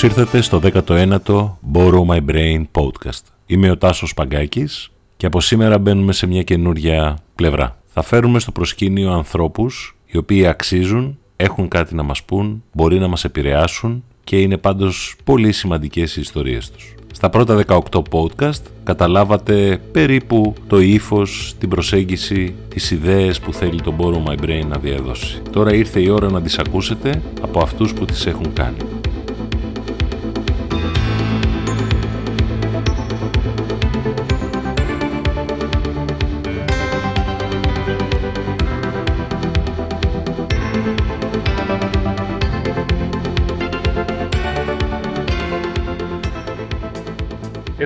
Καλώς ήρθατε στο 19ο Borrow My Brain podcast. Είμαι ο Τάσος Παγκάκης και από σήμερα μπαίνουμε σε μια καινούρια πλευρά. Θα φέρουμε στο προσκήνιο ανθρώπους οι οποίοι αξίζουν, έχουν κάτι να μας πούν, μπορεί να μας επηρεάσουν και είναι πάντως πολύ σημαντικές οι ιστορίες τους. Στα πρώτα 18 podcast καταλάβατε περίπου το ύφος, την προσέγγιση, τις ιδέες που θέλει το Borrow My Brain να διαδώσει. Τώρα ήρθε η ώρα να τις ακούσετε από αυτούς που τις έχουν κάνει.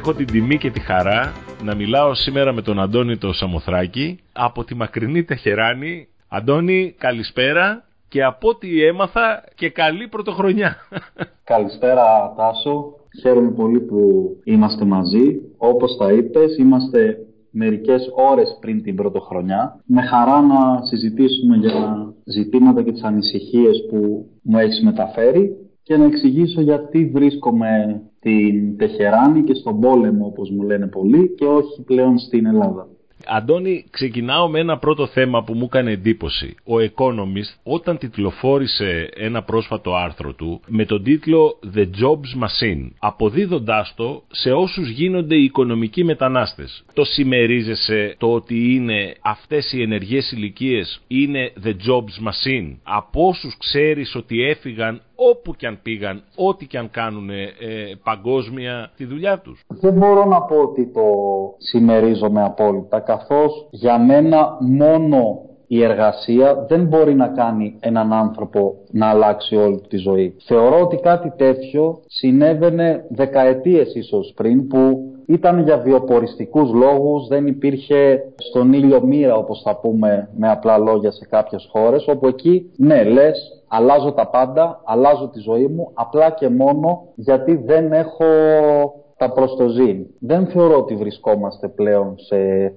Έχω την τιμή και τη χαρά να μιλάω σήμερα με τον Αντώνη το Σαμοθράκη από τη μακρινή Τεχεράνη. Αντώνη, καλησπέρα και από ό,τι έμαθα και καλή πρωτοχρονιά. Καλησπέρα Τάσο, χαίρομαι πολύ που είμαστε μαζί. Όπως τα είπες, είμαστε μερικές ώρες πριν την πρωτοχρονιά. Με χαρά να συζητήσουμε για ζητήματα και τις ανησυχίες που μου έχεις μεταφέρει και να εξηγήσω γιατί βρίσκομαι στην Τεχεράνη και στον πόλεμο όπως μου λένε πολλοί και όχι πλέον στην Ελλάδα. Αντώνη, ξεκινάω με ένα πρώτο θέμα που μου έκανε εντύπωση. Ο Economist όταν τιτλοφόρησε ένα πρόσφατο άρθρο του με τον τίτλο The Jobs Machine, αποδίδοντάς το σε όσους γίνονται οι οικονομικοί μετανάστες. Το συμμερίζεσαι το ότι είναι αυτές οι ενεργές ηλικίες είναι The Jobs Machine. Από όσους ξέρεις ότι έφυγαν όπου και αν πήγαν, ό,τι και αν κάνουν ε, παγκόσμια τη δουλειά τους. Δεν μπορώ να πω ότι το συμμερίζομαι απόλυτα, καθώς για μένα μόνο η εργασία δεν μπορεί να κάνει έναν άνθρωπο να αλλάξει όλη τη ζωή. Θεωρώ ότι κάτι τέτοιο συνέβαινε δεκαετίες ίσως πριν που ήταν για βιοποριστικούς λόγους, δεν υπήρχε στον ήλιο μοίρα όπως θα πούμε με απλά λόγια σε κάποιες χώρες, όπου εκεί ναι λες αλλάζω τα πάντα, αλλάζω τη ζωή μου απλά και μόνο γιατί δεν έχω τα προστοζήν. Δεν θεωρώ ότι βρισκόμαστε πλέον σε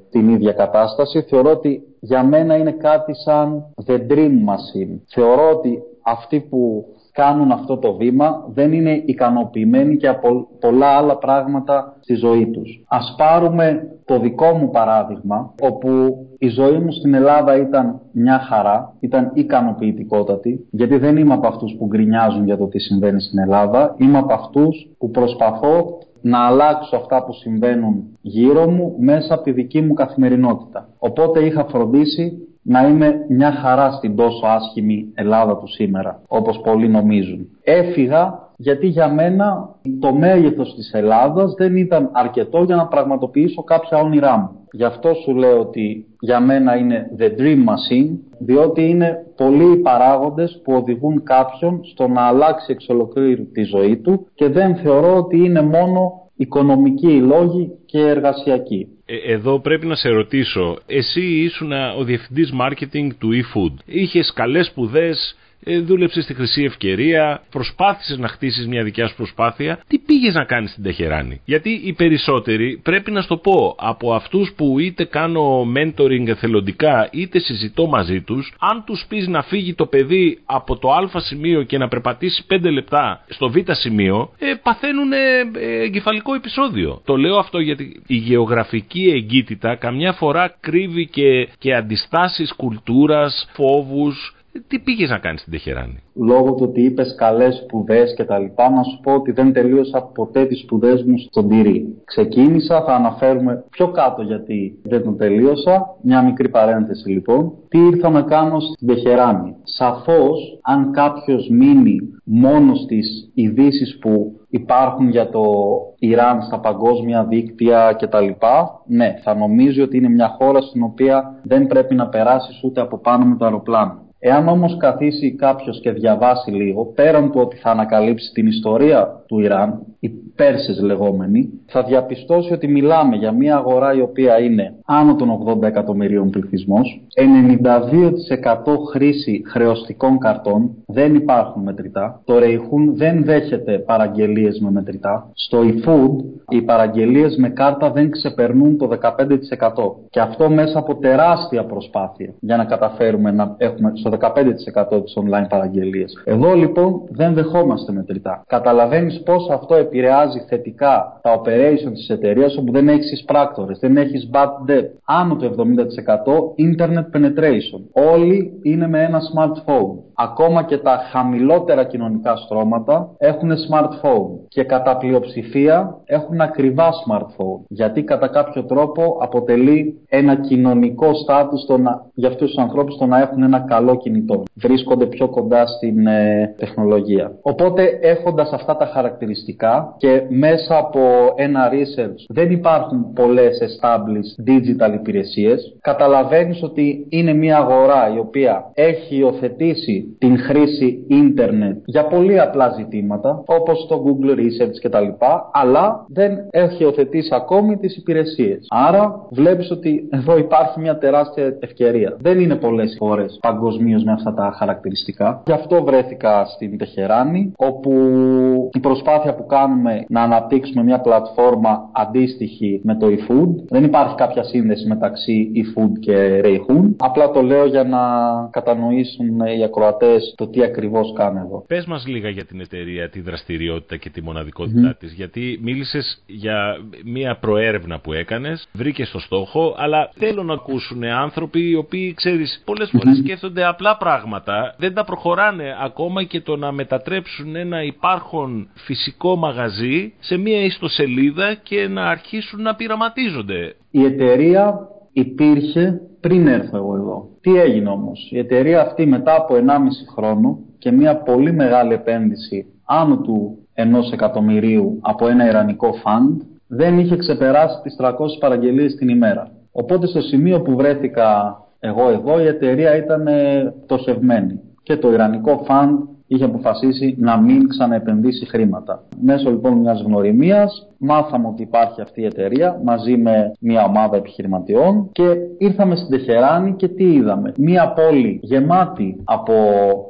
την ίδια κατάσταση. Θεωρώ ότι για μένα είναι κάτι σαν the dream machine. Θεωρώ ότι αυτοί που κάνουν αυτό το βήμα δεν είναι ικανοποιημένοι και από πολλά άλλα πράγματα στη ζωή τους. Ας πάρουμε το δικό μου παράδειγμα, όπου η ζωή μου στην Ελλάδα ήταν μια χαρά, ήταν ικανοποιητικότατη, γιατί δεν είμαι από αυτούς που γκρινιάζουν για το τι συμβαίνει στην Ελλάδα, είμαι από αυτούς που προσπαθώ να αλλάξω αυτά που συμβαίνουν γύρω μου μέσα από τη δική μου καθημερινότητα. Οπότε είχα φροντίσει να είμαι μια χαρά στην τόσο άσχημη Ελλάδα του σήμερα, όπως πολλοί νομίζουν. Έφυγα γιατί για μένα το μέγεθος της Ελλάδας δεν ήταν αρκετό για να πραγματοποιήσω κάποια όνειρά μου. Γι' αυτό σου λέω ότι για μένα είναι the dream machine, διότι είναι πολλοί οι παράγοντες που οδηγούν κάποιον στο να αλλάξει εξ ολοκλήρου τη ζωή του και δεν θεωρώ ότι είναι μόνο οικονομικοί λόγοι και εργασιακοί. Ε, εδώ πρέπει να σε ρωτήσω, εσύ ήσουν ο διευθυντής marketing του eFood. Είχες καλές σπουδές, ε, δούλεψες στη χρυσή ευκαιρία, προσπάθησες να χτίσεις μια δικιά σου προσπάθεια. Τι πήγες να κάνεις στην Τεχεράνη; Γιατί οι περισσότεροι, πρέπει να σου το πω, από αυτούς που είτε κάνω mentoring εθελοντικά, είτε συζητώ μαζί τους, αν τους πεις να φύγει το παιδί από το Α σημείο και να περπατήσει 5 λεπτά στο Β σημείο, ε, παθαίνουν ε, εγκεφαλικό επεισόδιο. Το λέω αυτό γιατί η γεωγραφική εγκύτητα καμιά φορά κρύβει και, και αντιστάσεις κουλτούρας, φόβους, τι πήγες να κάνεις στην Τεχεράνη; Λόγω του ότι είπες καλές σπουδές και τα λοιπά, να σου πω ότι δεν τελείωσα ποτέ τις σπουδές μου στον Τυρί. Ξεκίνησα, θα αναφέρουμε πιο κάτω γιατί δεν τον τελείωσα. Μια μικρή παρένθεση λοιπόν. Τι ήρθα να κάνω στην Τεχεράνη; Σαφώς, αν κάποιος μείνει μόνο στις ειδήσεις που υπάρχουν για το Ιράν στα παγκόσμια δίκτυα κτλ. Ναι, θα νομίζει ότι είναι μια χώρα στην οποία δεν πρέπει να περάσεις ούτε από πάνω με το αεροπλάνο. Εάν όμως καθίσει κάποιος και διαβάσει λίγο, πέραν του ότι θα ανακαλύψει την ιστορία του Ιράν, οι Πέρσες λεγόμενοι, θα διαπιστώσει ότι μιλάμε για μια αγορά η οποία είναι άνω των 80 εκατομμυρίων πληθυσμός, 92% χρήση χρεωστικών καρτών, δεν υπάρχουν μετρητά. Το Ρεϊχούν δεν δέχεται παραγγελίες με μετρητά. Στο eFood οι παραγγελίες με κάρτα δεν ξεπερνούν το 15%. Και αυτό μέσα από τεράστια προσπάθεια για να καταφέρουμε να έχουμε στο 15% τις online παραγγελίες. Εδώ λοιπόν δεν δεχόμαστε μετρητά. Καταλαβαίνεις πώ αυτό επηρεάζει θετικά τα operation της εταιρείας όπου δεν έχεις εισπράκτορες, δεν έχεις bad debt. Άνω του 70% internet penetration. Όλοι είναι με ένα smartphone. Ακόμα και τα χαμηλότερα κοινωνικά στρώματα έχουν smartphone και κατά πλειοψηφία έχουν ακριβά smartphone. Γιατί κατά κάποιο τρόπο αποτελεί ένα κοινωνικό στάτους για αυτούς τους ανθρώπους το να έχουν ένα καλό κινητό. Βρίσκονται πιο κοντά στην ε, τεχνολογία. Οπότε έχοντας αυτά τα χαρακτηριστικά και μέσα από ένα research δεν υπάρχουν πολλές established digital υπηρεσίες, καταλαβαίνεις ότι είναι μια αγορά η οποία έχει υιοθετήσει την χρήση ίντερνετ για πολύ απλά ζητήματα όπως το Google Research κτλ. αλλά δεν έχει υιοθετήσει ακόμη τις υπηρεσίες. Άρα βλέπεις ότι εδώ υπάρχει μια τεράστια ευκαιρία. Δεν είναι πολλές χώρες παγκοσμίως με αυτά τα χαρακτηριστικά. Γι' αυτό βρέθηκα στην Τεχεράνη όπου η προσπάθεια που κάνουμε να αναπτύξουμε μια πλατφόρμα αντίστοιχη με το eFood. Δεν υπάρχει κάποια σύνδεση μεταξύ eFood και Rayhoon. Απλά το λέω για να κατανοήσουν οι ακροατές το τι ακριβώς κάνω εδώ. Πες μας λίγα για την εταιρεία, τη δραστηριότητα και τη μοναδικότητά mm-hmm. της. Γιατί μίλησες για μια προέρευνα που έκανες, βρήκες το στόχο, αλλά θέλω να ακούσουν άνθρωποι οι οποίοι, ξέρεις, πολλές φορές σκέφτονται απλά πράγματα, δεν τα προχωράνε ακόμα και το να μετατρέψουν ένα υπάρχον φυσικό μαγαζί σε μια ιστοσελίδα και να αρχίσουν να πειραματίζονται. Η εταιρεία υπήρχε πριν έρθω εγώ εδώ. Τι έγινε όμως; Η εταιρεία αυτή μετά από 1,5 χρόνο και μια πολύ μεγάλη επένδυση άνω του ενός εκατομμυρίου από ένα ιρανικό φαντ δεν είχε ξεπεράσει τις 300 παραγγελίες την ημέρα. Οπότε στο σημείο που βρέθηκα εγώ εδώ η εταιρεία ήταν πτωσευμένη και το ιρανικό φαντ είχε αποφασίσει να μην ξαναεπενδύσει χρήματα. Μέσω λοιπόν μιας γνωριμίας μάθαμε ότι υπάρχει αυτή η εταιρεία μαζί με μια ομάδα επιχειρηματιών και ήρθαμε στην Τεχεράνη και τι είδαμε. Μια πόλη γεμάτη από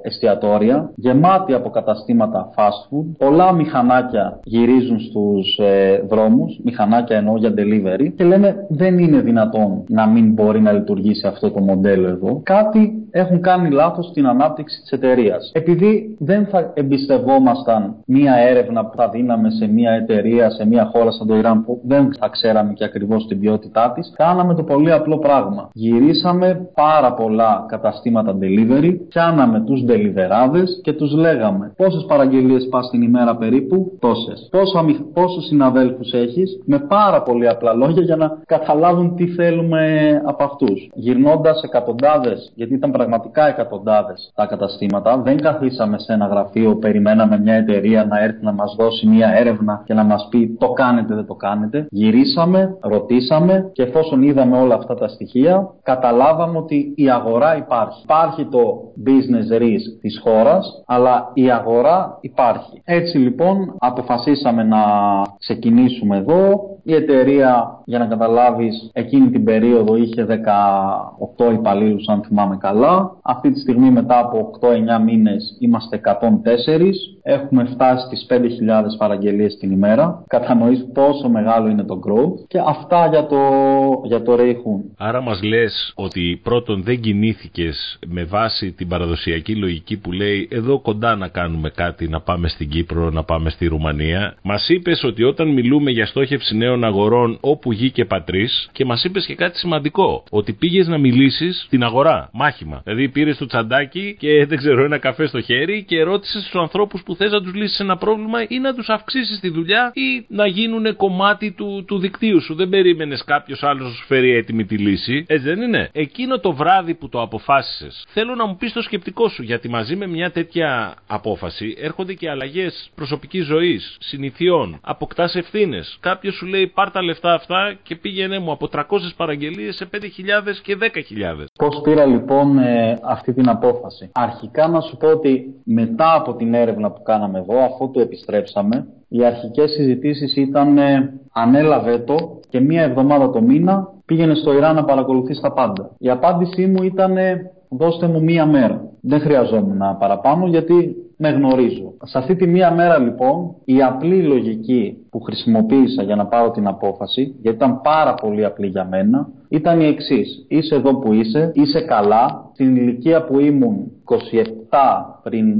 εστιατόρια, γεμάτη από καταστήματα fast food, πολλά μηχανάκια γυρίζουν στους ε, δρόμους, μηχανάκια εννοώ για delivery και λέμε δεν είναι δυνατόν να μην μπορεί να λειτουργήσει αυτό το μοντέλο εδώ. Κάτι έχουν κάνει λάθος στην ανάπτυξη της εταιρείας. Επειδή δεν θα εμπιστευόμασταν μία έρευνα που θα δίναμε σε μία εταιρεία, σε μία χώρα σαν το Ιράν που δεν θα ξέραμε και ακριβώς την ποιότητά της, κάναμε το πολύ απλό πράγμα. Γυρίσαμε πάρα πολλά καταστήματα delivery, πιάναμε τους deliverάδες και τους λέγαμε πόσες παραγγελίες πας την ημέρα περίπου, τόσες. Πόσο, πόσους συναδέλφους έχεις, με πάρα πολύ απλά λόγια για να καταλάβουν τι θέλουμε από αυτούς. Γυρνώντας εκατοντάδες, γιατί ήταν πραγματικά εκατοντάδες τα καταστήματα, δεν καθίσαμε σε ένα γραφείο, περιμέναμε μια εταιρεία να έρθει να μας δώσει μια έρευνα και να μας πει το κάνετε, δεν το κάνετε. Γυρίσαμε, ρωτήσαμε και εφόσον είδαμε όλα αυτά τα στοιχεία, καταλάβαμε ότι η αγορά υπάρχει. Υπάρχει το business risk της χώρας, αλλά η αγορά υπάρχει. Έτσι λοιπόν αποφασίσαμε να ξεκινήσουμε εδώ. Η εταιρεία, για να καταλάβεις, εκείνη την περίοδο είχε 18 υπαλλήλους αν θυμάμαι καλά. Αυτή τη στιγμή μετά από 8-9 μήνες είμαστε 104. Έχουμε φτάσει στις 5.000 παραγγελίες την ημέρα. Κατανοείς πόσο μεγάλο είναι το growth. Και αυτά για το, για το Rayhun. Άρα μας λες ότι πρώτον δεν κινήθηκες με βάση την παραδοσιακή λογική που λέει εδώ κοντά να κάνουμε κάτι, να πάμε στην Κύπρο, να πάμε στη Ρουμανία. Μας είπες ότι όταν μιλούμε για στόχευση νέων αγορών όπου γη και πατρίς και μας είπες και κάτι σημαντικό. Ότι πήγες να μιλήσεις στην αγορά, μάχημα. Δηλαδή πήρες το τσαντάκι και δεν ξέρω ένα καφέ στο χέρι και ρώτησες τους ανθρώπους που θες να τους λύσεις ένα πρόβλημα ή να τους αυξήσεις τη δουλειά ή να γίνουν κομμάτι του, του δικτύου σου. Δεν περίμενες κάποιος άλλος να σου φέρει έτοιμη τη λύση. Έτσι δεν είναι. Εκείνο το βράδυ που το αποφάσισες, θέλω να μου πεις το σκεπτικό σου γιατί μαζί με μια τέτοια απόφαση έρχονται και αλλαγές προσωπικής ζωής, συνηθιών, αποκτάς ευθύνες. Κάποιος σου λέει πάρ τα λεφτά αυτά και πήγαινε μου από 300 παραγγελίες σε 5.000 και 10.000. Πώς πήρα λοιπόν ε, αυτή την απόφαση; Αρχικά να σου πω ότι μετά από την έρευνα που κάναμε εδώ, αφού το επιστρέψαμε, οι αρχικές συζητήσεις ήταν ε, ανέλαβε το και μία εβδομάδα το μήνα πήγαινε στο Ιράν να παρακολουθεί τα πάντα. Η απάντησή μου ήταν δώστε μου μία μέρα. Δεν χρειαζόμουν να παραπάνω γιατί με γνωρίζω. Σε αυτή τη μία μέρα λοιπόν η απλή λογική που χρησιμοποίησα για να πάρω την απόφαση, γιατί ήταν πάρα πολύ απλή για μένα, ήταν η εξής. Είσαι εδώ που είσαι, είσαι καλά. Στην ηλικία που ήμουν 27 πριν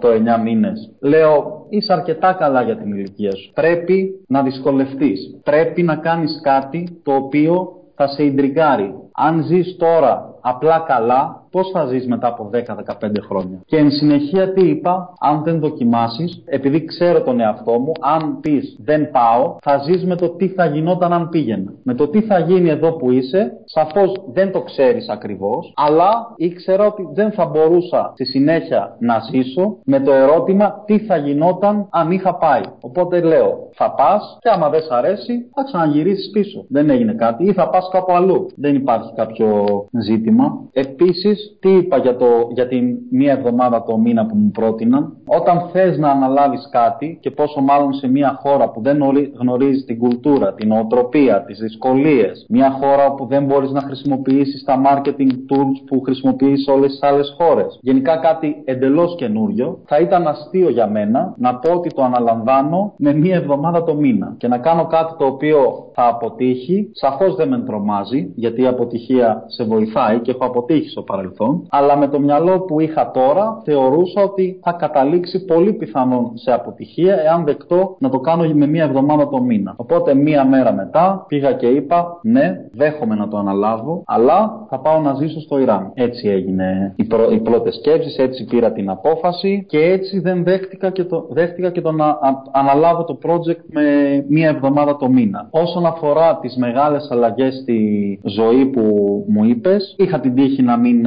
8-9 μήνες, λέω είσαι αρκετά καλά για την ηλικία σου. Πρέπει να δυσκολευτείς. Πρέπει να κάνεις κάτι το οποίο θα σε ιντριγκάρει. Αν ζεις τώρα απλά καλά, πώς θα ζεις μετά από 10-15 χρόνια. Και εν συνεχεία τι είπα, αν δεν δοκιμάσεις, επειδή ξέρω τον εαυτό μου, αν πεις δεν πάω, θα ζεις με το τι θα γινόταν αν πήγαινα. Με το τι θα γίνει εδώ που είσαι, σαφώς δεν το ξέρεις ακριβώς, αλλά ήξερα ότι δεν θα μπορούσα στη συνέχεια να ζήσω με το ερώτημα τι θα γινόταν αν είχα πάει. Οπότε λέω, θα πας και άμα δεν σ' αρέσει, θα ξαναγυρίσεις πίσω. Δεν έγινε κάτι ή θα πας κάπου αλλού. Δεν υπάρχει κάποιο ζήτημα. Επίσης, τι είπα για, το, για την μία εβδομάδα το μήνα που μου πρότειναν; Όταν θες να αναλάβεις κάτι και πόσο μάλλον σε μια χώρα που δεν γνωρίζει την κουλτούρα, την οτροπία, τις δυσκολίες, μια χώρα που δεν μπορείς να χρησιμοποιήσεις τα marketing tools που χρησιμοποιείς σε όλες τις άλλες χώρες. Γενικά κάτι εντελώς καινούριο. Θα ήταν αστείο για μένα να πω ότι το αναλαμβάνω με μία εβδομάδα το μήνα και να κάνω κάτι το οποίο θα αποτύχει. Σαφώς δεν με τρομάζει γιατί η αποτυχία σε βοηθάει και έχω αποτύχει στο παρελθόν, αλλά με το μυαλό που είχα τώρα θεωρούσα ότι θα καταλήξει πολύ πιθανόν σε αποτυχία εάν δεκτώ να το κάνω με μία εβδομάδα το μήνα. Οπότε μία μέρα μετά πήγα και είπα ναι, δέχομαι να το αναλάβω, αλλά θα πάω να ζήσω στο Ιράν. Έτσι έγινε οι, πρω... οι πρώτε σκέψει, έτσι πήρα την απόφαση και έτσι δεν δέχτηκα και το, δέχτηκα και το να αναλάβω το project με μία εβδομάδα το μήνα. Όσον αφορά τις μεγάλες αλλαγές στη ζωή που μου είπες, είχα την τύχη να μην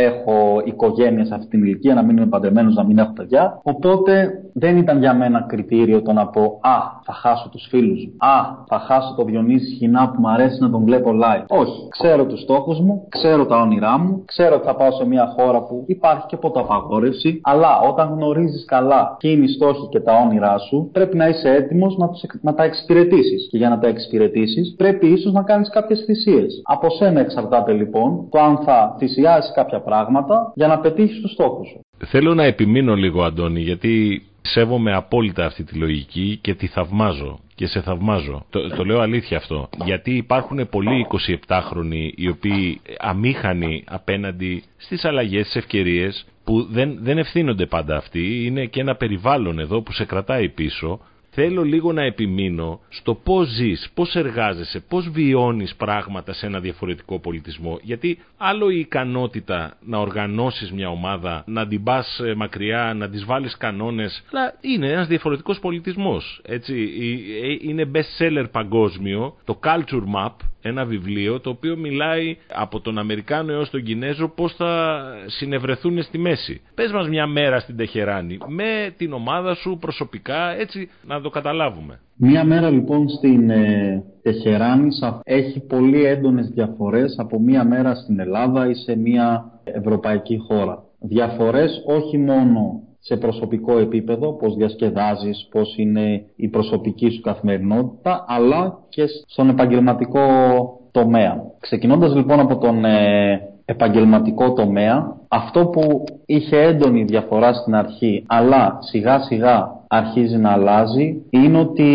έχω οικογένεια σε αυτή την ηλικία, να μην είμαι παντρεμένος, να μην έχω παιδιά. Οπότε δεν ήταν για μένα κριτήριο το να πω Α, θα χάσω τους φίλους μου. Α, θα χάσω το Διονύση Χινά που μου αρέσει να τον βλέπω live. Όχι. Ξέρω τους στόχους μου, ξέρω τα όνειρά μου, ξέρω ότι θα πάω σε μια χώρα που υπάρχει και ποτοαπαγόρευση. Αλλά όταν γνωρίζεις καλά ποιοι είναι οι στόχοι και τα όνειρά σου, πρέπει να είσαι έτοιμος να, να τα εξυπηρετήσεις. Και για να τα εξυπηρετήσεις, πρέπει ίσως να κάνεις κάποιες θυσίες. Από σένα εξαρτάται λοιπόν το αν θα θυσιάσει κάποια πράγματα για να πετύχεις τους στόχους σου. Θέλω να επιμείνω λίγο, Αντώνη, γιατί σέβομαι απόλυτα αυτή τη λογική και τη θαυμάζω και σε θαυμάζω. Το, το λέω αλήθεια αυτό. Γιατί υπάρχουν πολλοί 27χρονοι οι οποίοι αμήχανοι απέναντι στις αλλαγές, στις ευκαιρίες που δεν, δεν ευθύνονται πάντα αυτοί. Είναι και ένα περιβάλλον εδώ που σε κρατάει πίσω θέλω λίγο να επιμείνω στο πώς ζεις, πώς εργάζεσαι, πώς βιώνεις πράγματα σε ένα διαφορετικό πολιτισμό. Γιατί άλλο η ικανότητα να οργανώσεις μια ομάδα, να την πας ε, μακριά, να τις βάλεις κανόνες, αλλά είναι ένας διαφορετικός πολιτισμός. Έτσι, ε, είναι best seller παγκόσμιο, το Culture Map, ένα βιβλίο το οποίο μιλάει από τον Αμερικάνο έως τον Κινέζο πώς θα συνευρεθούν στη μέση. Πες μας μια μέρα στην Τεχεράνη με την ομάδα σου προσωπικά έτσι να το καταλάβουμε. Μια μέρα λοιπόν στην ε, Τεχεράνη έχει πολύ έντονες διαφορές από μια μέρα στην Ελλάδα ή σε μια ευρωπαϊκή χώρα. Διαφορές όχι μόνο σε προσωπικό επίπεδο, πώς διασκεδάζεις, πώς είναι η προσωπική σου καθημερινότητα, αλλά και στον επαγγελματικό τομέα. Ξεκινώντας λοιπόν από τον ε, επαγγελματικό τομέα, αυτό που είχε έντονη διαφορά στην αρχή, αλλά σιγά σιγά αρχίζει να αλλάζει, είναι ότι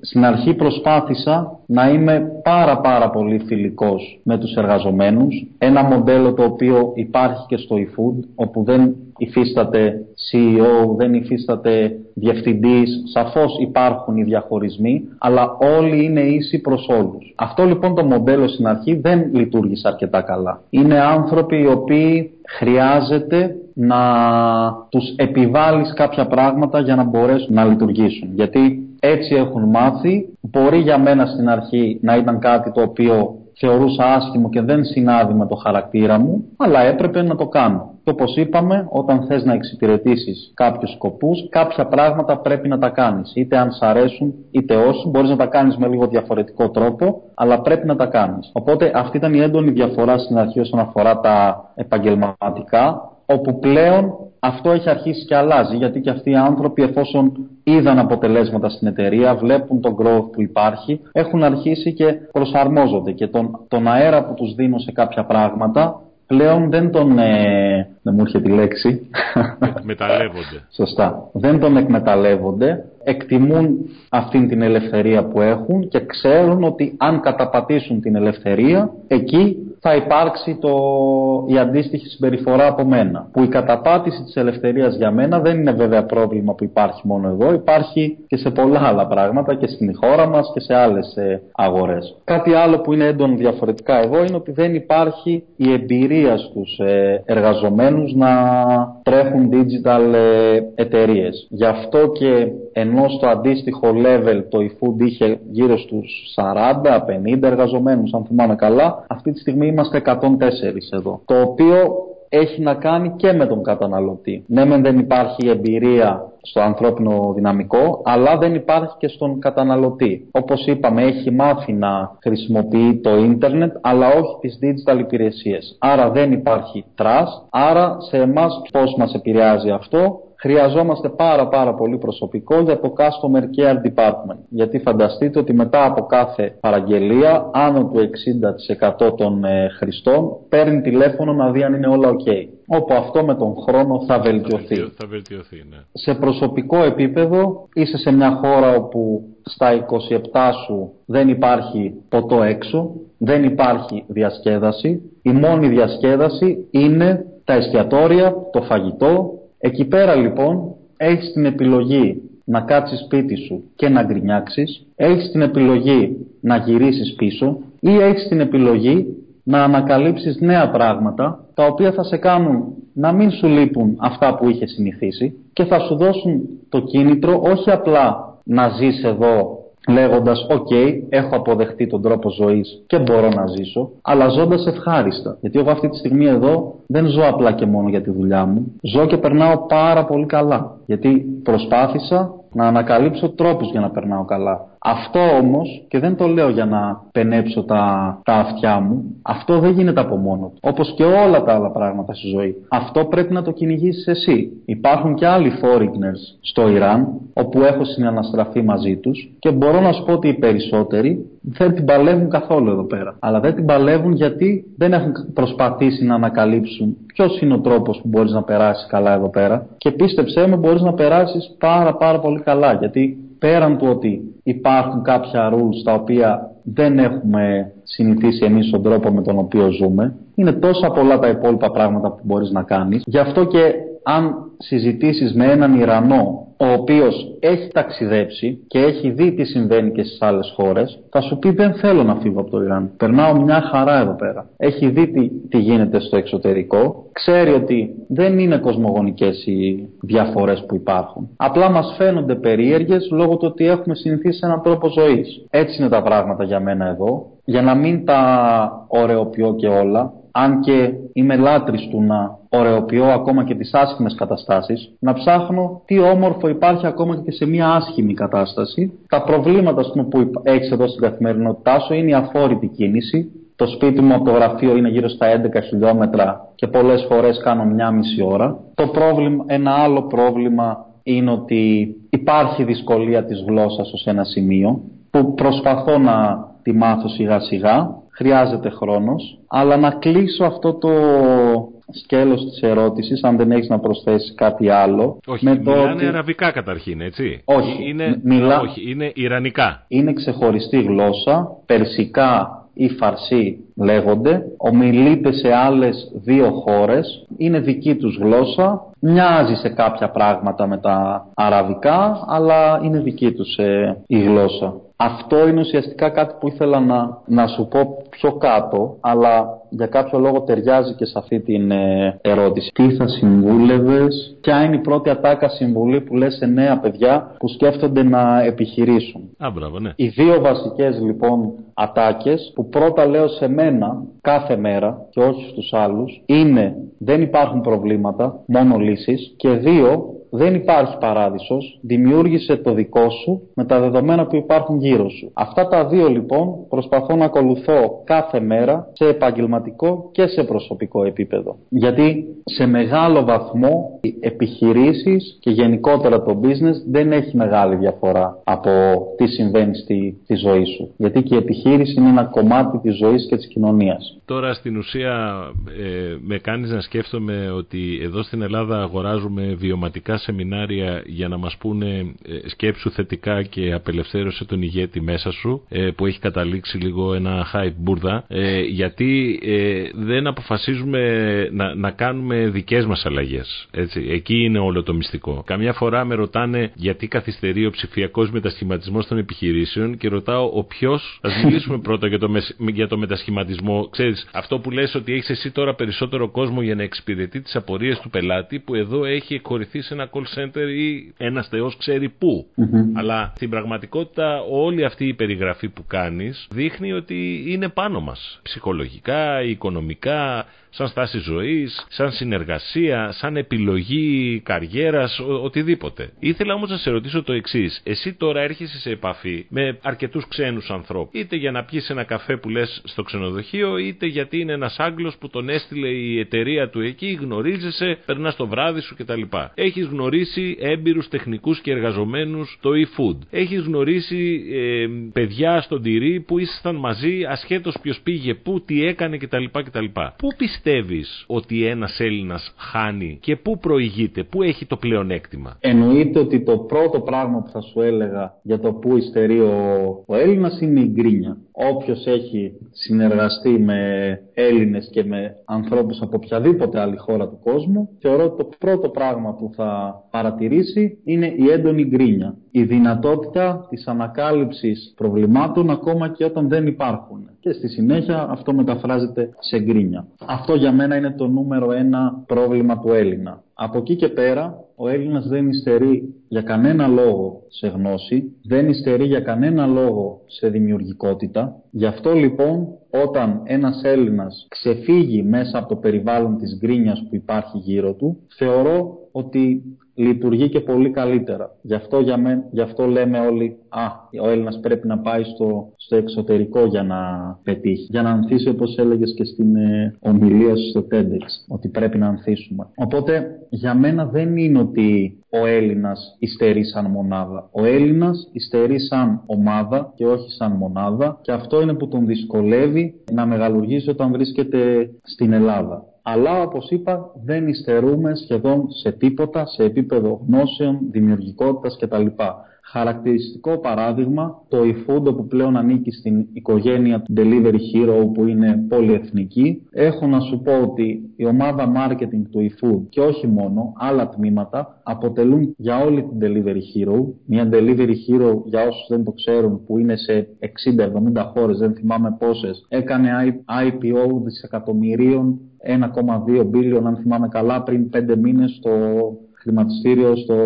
στην αρχή προσπάθησα να είμαι πάρα πάρα πολύ φιλικός με τους εργαζομένους. Ένα μοντέλο το οποίο υπάρχει και στο eFood, όπου δεν υφίσταται CEO, δεν υφίσταται διευθυντής, σαφώς υπάρχουν οι διαχωρισμοί, αλλά όλοι είναι ίσοι προς όλους. Αυτό λοιπόν το μοντέλο στην αρχή δεν λειτουργήσε αρκετά καλά. Είναι άνθρωποι οι οποίοι χρειάζεται να τους επιβάλλεις κάποια πράγματα για να μπορέσουν να λειτουργήσουν. Γιατί έτσι έχουν μάθει, μπορεί για μένα στην αρχή να ήταν κάτι το οποίο θεωρούσα άσχημο και δεν συνάδει με το χαρακτήρα μου, αλλά έπρεπε να το κάνω. Και όπως είπαμε, όταν θες να εξυπηρετήσεις κάποιους σκοπούς, κάποια πράγματα πρέπει να τα κάνεις. Είτε αν σ' αρέσουν, είτε όχι, μπορείς να τα κάνεις με λίγο διαφορετικό τρόπο, αλλά πρέπει να τα κάνεις. Οπότε αυτή ήταν η έντονη διαφορά στην αρχή όσον αφορά τα επαγγελματικά, όπου πλέον αυτό έχει αρχίσει και αλλάζει, γιατί και αυτοί οι άνθρωποι εφόσον είδαν αποτελέσματα στην εταιρεία, βλέπουν τον growth που υπάρχει, έχουν αρχίσει και προσαρμόζονται και τον, τον αέρα που τους δίνω σε κάποια πράγματα πλέον δεν τον. Ε, δεν μου έρχεται τη λέξη. Μεταλλεύονται. Σωστά. Δεν τον εκμεταλλεύονται. Εκτιμούν αυτήν την ελευθερία που έχουν και ξέρουν ότι αν καταπατήσουν την ελευθερία, εκεί θα υπάρξει το, η αντίστοιχη συμπεριφορά από μένα. Που η καταπάτηση της ελευθερίας για μένα δεν είναι βέβαια πρόβλημα που υπάρχει μόνο εδώ, υπάρχει και σε πολλά άλλα πράγματα και στην χώρα μας και σε άλλες ε, αγορές. Κάτι άλλο που είναι έντονο διαφορετικά εδώ είναι ότι δεν υπάρχει η εμπειρία στους ε, εργαζομένους να τρέχουν digital ε, εταιρείες. Γι' αυτό και ενώ στο αντίστοιχο level το eFood είχε γύρω στους 40-50 εργαζομένους αν θυμάμαι καλά, αυτή τη στιγμή είμαστε 104 εδώ. Το οποίο έχει να κάνει και με τον καταναλωτή. Ναι, μεν δεν υπάρχει εμπειρία στο ανθρώπινο δυναμικό, αλλά δεν υπάρχει και στον καταναλωτή. Όπως είπαμε, έχει μάθει να χρησιμοποιεί το ίντερνετ, αλλά όχι τις digital υπηρεσίες. Άρα δεν υπάρχει trust, άρα σε εμάς πώς μας επηρεάζει αυτό, χρειαζόμαστε πάρα πάρα πολύ προσωπικό για το Customer Care Department. Γιατί φανταστείτε ότι μετά από κάθε παραγγελία, άνω του 60% των ε, χρηστών παίρνει τηλέφωνο να δει αν είναι όλα ok. Όπου αυτό με τον χρόνο θα βελτιωθεί. Θα βελτιωθεί, ναι. Σε προσωπικό επίπεδο είσαι σε μια χώρα όπου στα 27 σου δεν υπάρχει ποτό έξω, δεν υπάρχει διασκέδαση. Η μόνη διασκέδαση είναι τα εστιατόρια, το φαγητό, Εκεί πέρα λοιπόν έχεις την επιλογή να κάτσεις σπίτι σου και να γκρινιάξεις, έχεις την επιλογή να γυρίσεις πίσω ή έχεις την επιλογή να ανακαλύψεις νέα πράγματα τα οποία θα σε κάνουν να μην σου λείπουν αυτά που είχες συνηθίσει και θα σου δώσουν το κίνητρο όχι απλά να ζεις εδώ λέγοντας: «Ok, έχω αποδεχτεί τον τρόπο ζωής και μπορώ να ζήσω», αλλά ζώντας ευχάριστα. Γιατί εγώ αυτή τη στιγμή εδώ δεν ζω απλά και μόνο για τη δουλειά μου. Ζω και περνάω πάρα πολύ καλά. Γιατί προσπάθησα να ανακαλύψω τρόπους για να περνάω καλά. Αυτό όμως, και δεν το λέω για να παινέψω τα, τα αυτιά μου, αυτό δεν γίνεται από μόνο του. Όπως και όλα τα άλλα πράγματα στη ζωή. Αυτό πρέπει να το κυνηγήσεις εσύ. Υπάρχουν και άλλοι foreigners στο Ιράν, όπου έχω συναναστραφεί μαζί τους και μπορώ να σου πω ότι οι περισσότεροι δεν την παλεύουν καθόλου εδώ πέρα. Αλλά δεν την παλεύουν γιατί δεν έχουν προσπαθήσει να ανακαλύψουν ποιος είναι ο τρόπος που μπορείς να περάσεις καλά εδώ πέρα. Και πίστεψέ με, μπορείς να περάσεις πάρα πάρα πολύ καλά. Γιατί πέραν του ότι υπάρχουν κάποια rules τα οποία δεν έχουμε συνηθίσει εμείς στον τρόπο με τον οποίο ζούμε, είναι τόσα πολλά τα υπόλοιπα πράγματα που μπορείς να κάνεις. Γι' αυτό και αν συζητήσεις με έναν Ιρανό ο οποίος έχει ταξιδέψει και έχει δει τι συμβαίνει και στις άλλες χώρες, θα σου πει δεν θέλω να φύγω από το Ιράν. Περνάω μια χαρά εδώ πέρα. Έχει δει τι, τι γίνεται στο εξωτερικό, ξέρει ότι δεν είναι κοσμογονικές οι διαφορές που υπάρχουν. Απλά μας φαίνονται περίεργες λόγω του ότι έχουμε συνηθίσει έναν τρόπο ζωής. Έτσι είναι τα πράγματα για μένα εδώ. Για να μην τα ωρεοποιώ και όλα, αν και είμαι λάτρης του να ωρεοποιώ ακόμα και τις άσχημες καταστάσεις, να ψάχνω τι όμορφο υπάρχει ακόμα και σε μια άσχημη κατάσταση. Τα προβλήματα πούμε, που έχεις εδώ στην καθημερινότητά σου είναι η αφόρητη κίνηση. Το σπίτι μου από το γραφείο είναι γύρω στα 11 χιλιόμετρα και πολλές φορές κάνω μια μισή ώρα. Το πρόβλημα, ένα άλλο πρόβλημα είναι ότι υπάρχει δυσκολία της γλώσσας ως ένα σημείο που προσπαθώ να τη μάθω σιγά σιγά χρειάζεται χρόνος, αλλά να κλείσω αυτό το σκέλος της ερώτησης, αν δεν έχεις να προσθέσεις κάτι άλλο. Όχι, με μιλάνε ότι... αραβικά καταρχήν, έτσι. Όχι, είναι, μιλά... όχι, είναι ιρανικά. Είναι ξεχωριστή γλώσσα, περσικά ή φαρσί λέγονται, ομιλείται σε άλλες δύο χώρες, είναι δική τους γλώσσα, μοιάζει σε κάποια πράγματα με τα αραβικά, αλλά είναι δική τους ε, η γλώσσα. Αυτό είναι ουσιαστικά κάτι που ήθελα να, να σου πω πιο κάτω, αλλά για κάποιο λόγο ταιριάζει και σε αυτή την ε, ερώτηση. Τι θα συμβούλευες, ποια είναι η πρώτη ατάκα συμβουλή που λες σε νέα παιδιά που σκέφτονται να επιχειρήσουν; Α, μπράβο, ναι. Οι δύο βασικές λοιπόν ατάκες που πρώτα λέω σε μένα κάθε μέρα και όχι στους άλλους είναι δεν υπάρχουν προβλήματα, μόνο λύσεις και δύο Δεν υπάρχει παράδεισος, δημιούργησε το δικό σου με τα δεδομένα που υπάρχουν γύρω σου. Αυτά τα δύο λοιπόν προσπαθώ να ακολουθώ κάθε μέρα σε επαγγελματικό και σε προσωπικό επίπεδο. Γιατί σε μεγάλο βαθμό οι επιχειρήσεις και γενικότερα το business δεν έχει μεγάλη διαφορά από τι συμβαίνει στη, στη ζωή σου. Γιατί και η επιχείρηση είναι ένα κομμάτι της ζωής και της κοινωνίας. Τώρα στην ουσία ε, με κάνεις να σκέφτομαι ότι εδώ στην Ελλάδα αγοράζουμε βιωματικά σεμινάρια για να μας πούνε ε, σκέψου θετικά και απελευθέρωσε τον ηγέτη μέσα σου ε, που έχει καταλήξει λίγο ένα hype μπουρδα ε, γιατί ε, δεν αποφασίζουμε να, να κάνουμε δικές μας αλλαγές. Έτσι. Εκεί είναι όλο το μυστικό. Καμιά φορά με ρωτάνε γιατί καθυστερεί ο ψηφιακός μετασχηματισμός των επιχειρήσεων και ρωτάω ο ποιος. Α μιλήσουμε πρώτα για το, για το μετασχηματισμό. Ξέρεις, αυτό που λες ότι έχεις εσύ τώρα περισσότερο κόσμο για να εξυπηρετεί τις απορίες του πελάτη που εδώ έχει εκχωρηθεί σε ένα call center ή ένας θεός ξέρει πού. Αλλά στην πραγματικότητα όλη αυτή η περιγραφή που κάνεις δείχνει ότι είναι πάνω μας. Ψυχολογικά, οικονομικά, σαν στάση ζωής, σαν συνεργασία, σαν επιλογή καριέρας, ο, οτιδήποτε. Ήθελα όμως να σε ρωτήσω το εξής. Εσύ τώρα έρχεσαι σε επαφή με αρκετούς ξένους ανθρώπους. Είτε για να πιεις ένα καφέ που λες στο ξενοδοχείο, είτε γιατί είναι ένας Άγγλος που τον έστειλε η εταιρεία του εκεί, γνωρίζεσαι, περνάς το βράδυ σου κτλ. Έχεις γνωρίσει έμπειρους τεχνικούς και εργαζομένους το e-food. Έχεις γνωρίσει ε, παιδιά στον τυρί που ήσασταν μαζί ασχέτως ποιος πήγε πού, τι έκανε κτλ. κτλ. Πού πιστεύεις ότι ένας Έλληνας χάνει και πού προηγείται, πού έχει το πλεονέκτημα; Εννοείται ότι το πρώτο πράγμα που θα σου έλεγα για το πού υστερεί ο, ο Έλληνας είναι η γκρίνια. Όποιος έχει συνεργαστεί με Έλληνες και με ανθρώπους από οποιαδήποτε άλλη χώρα του κόσμου, θεωρώ ότι το πρώτο πράγμα που θα παρατηρήσει είναι η έντονη γκρίνια. Η δυνατότητα της ανακάλυψης προβλημάτων ακόμα και όταν δεν υπάρχουν. Και στη συνέχεια αυτό μεταφράζεται σε γκρίνια. Αυτό για μένα είναι το νούμερο ένα πρόβλημα του Έλληνα. Από εκεί και πέρα ο Έλληνας δεν υστερεί για κανένα λόγο σε γνώση, δεν υστερεί για κανένα λόγο σε δημιουργικότητα. Γι' αυτό λοιπόν όταν ένας Έλληνας ξεφύγει μέσα από το περιβάλλον της γκρίνιας που υπάρχει γύρω του, θεωρώ ότι λειτουργεί και πολύ καλύτερα. Γι' αυτό, για μέ, γι αυτό λέμε όλοι, α, ο Έλληνας πρέπει να πάει στο, στο εξωτερικό για να πετύχει. Για να ανθίσει όπως έλεγες και στην ε, ομιλία σου στο TEDx, ότι πρέπει να ανθίσουμε. Οπότε για μένα δεν είναι ότι ο Έλληνας υστερεί σαν μονάδα. Ο Έλληνας υστερεί σαν ομάδα και όχι σαν μονάδα και αυτό είναι που τον δυσκολεύει να μεγαλουργήσει όταν βρίσκεται στην Ελλάδα. Αλλά όπως είπα δεν υστερούμε σχεδόν σε τίποτα σε επίπεδο γνώσεων, δημιουργικότητας κτλ. Χαρακτηριστικό παράδειγμα, το eFood που πλέον ανήκει στην οικογένεια του Delivery Hero που είναι πολυεθνική. Έχω να σου πω ότι η ομάδα marketing του eFood και όχι μόνο, άλλα τμήματα αποτελούν για όλη την Delivery Hero. Μια Delivery Hero για όσους δεν το ξέρουν που είναι σε 60-70 χώρες, δεν θυμάμαι πόσες, έκανε IPO δισεκατομμυρίων 1,2 billion αν θυμάμαι καλά πριν 5 μήνες στο χρηματιστήριο στο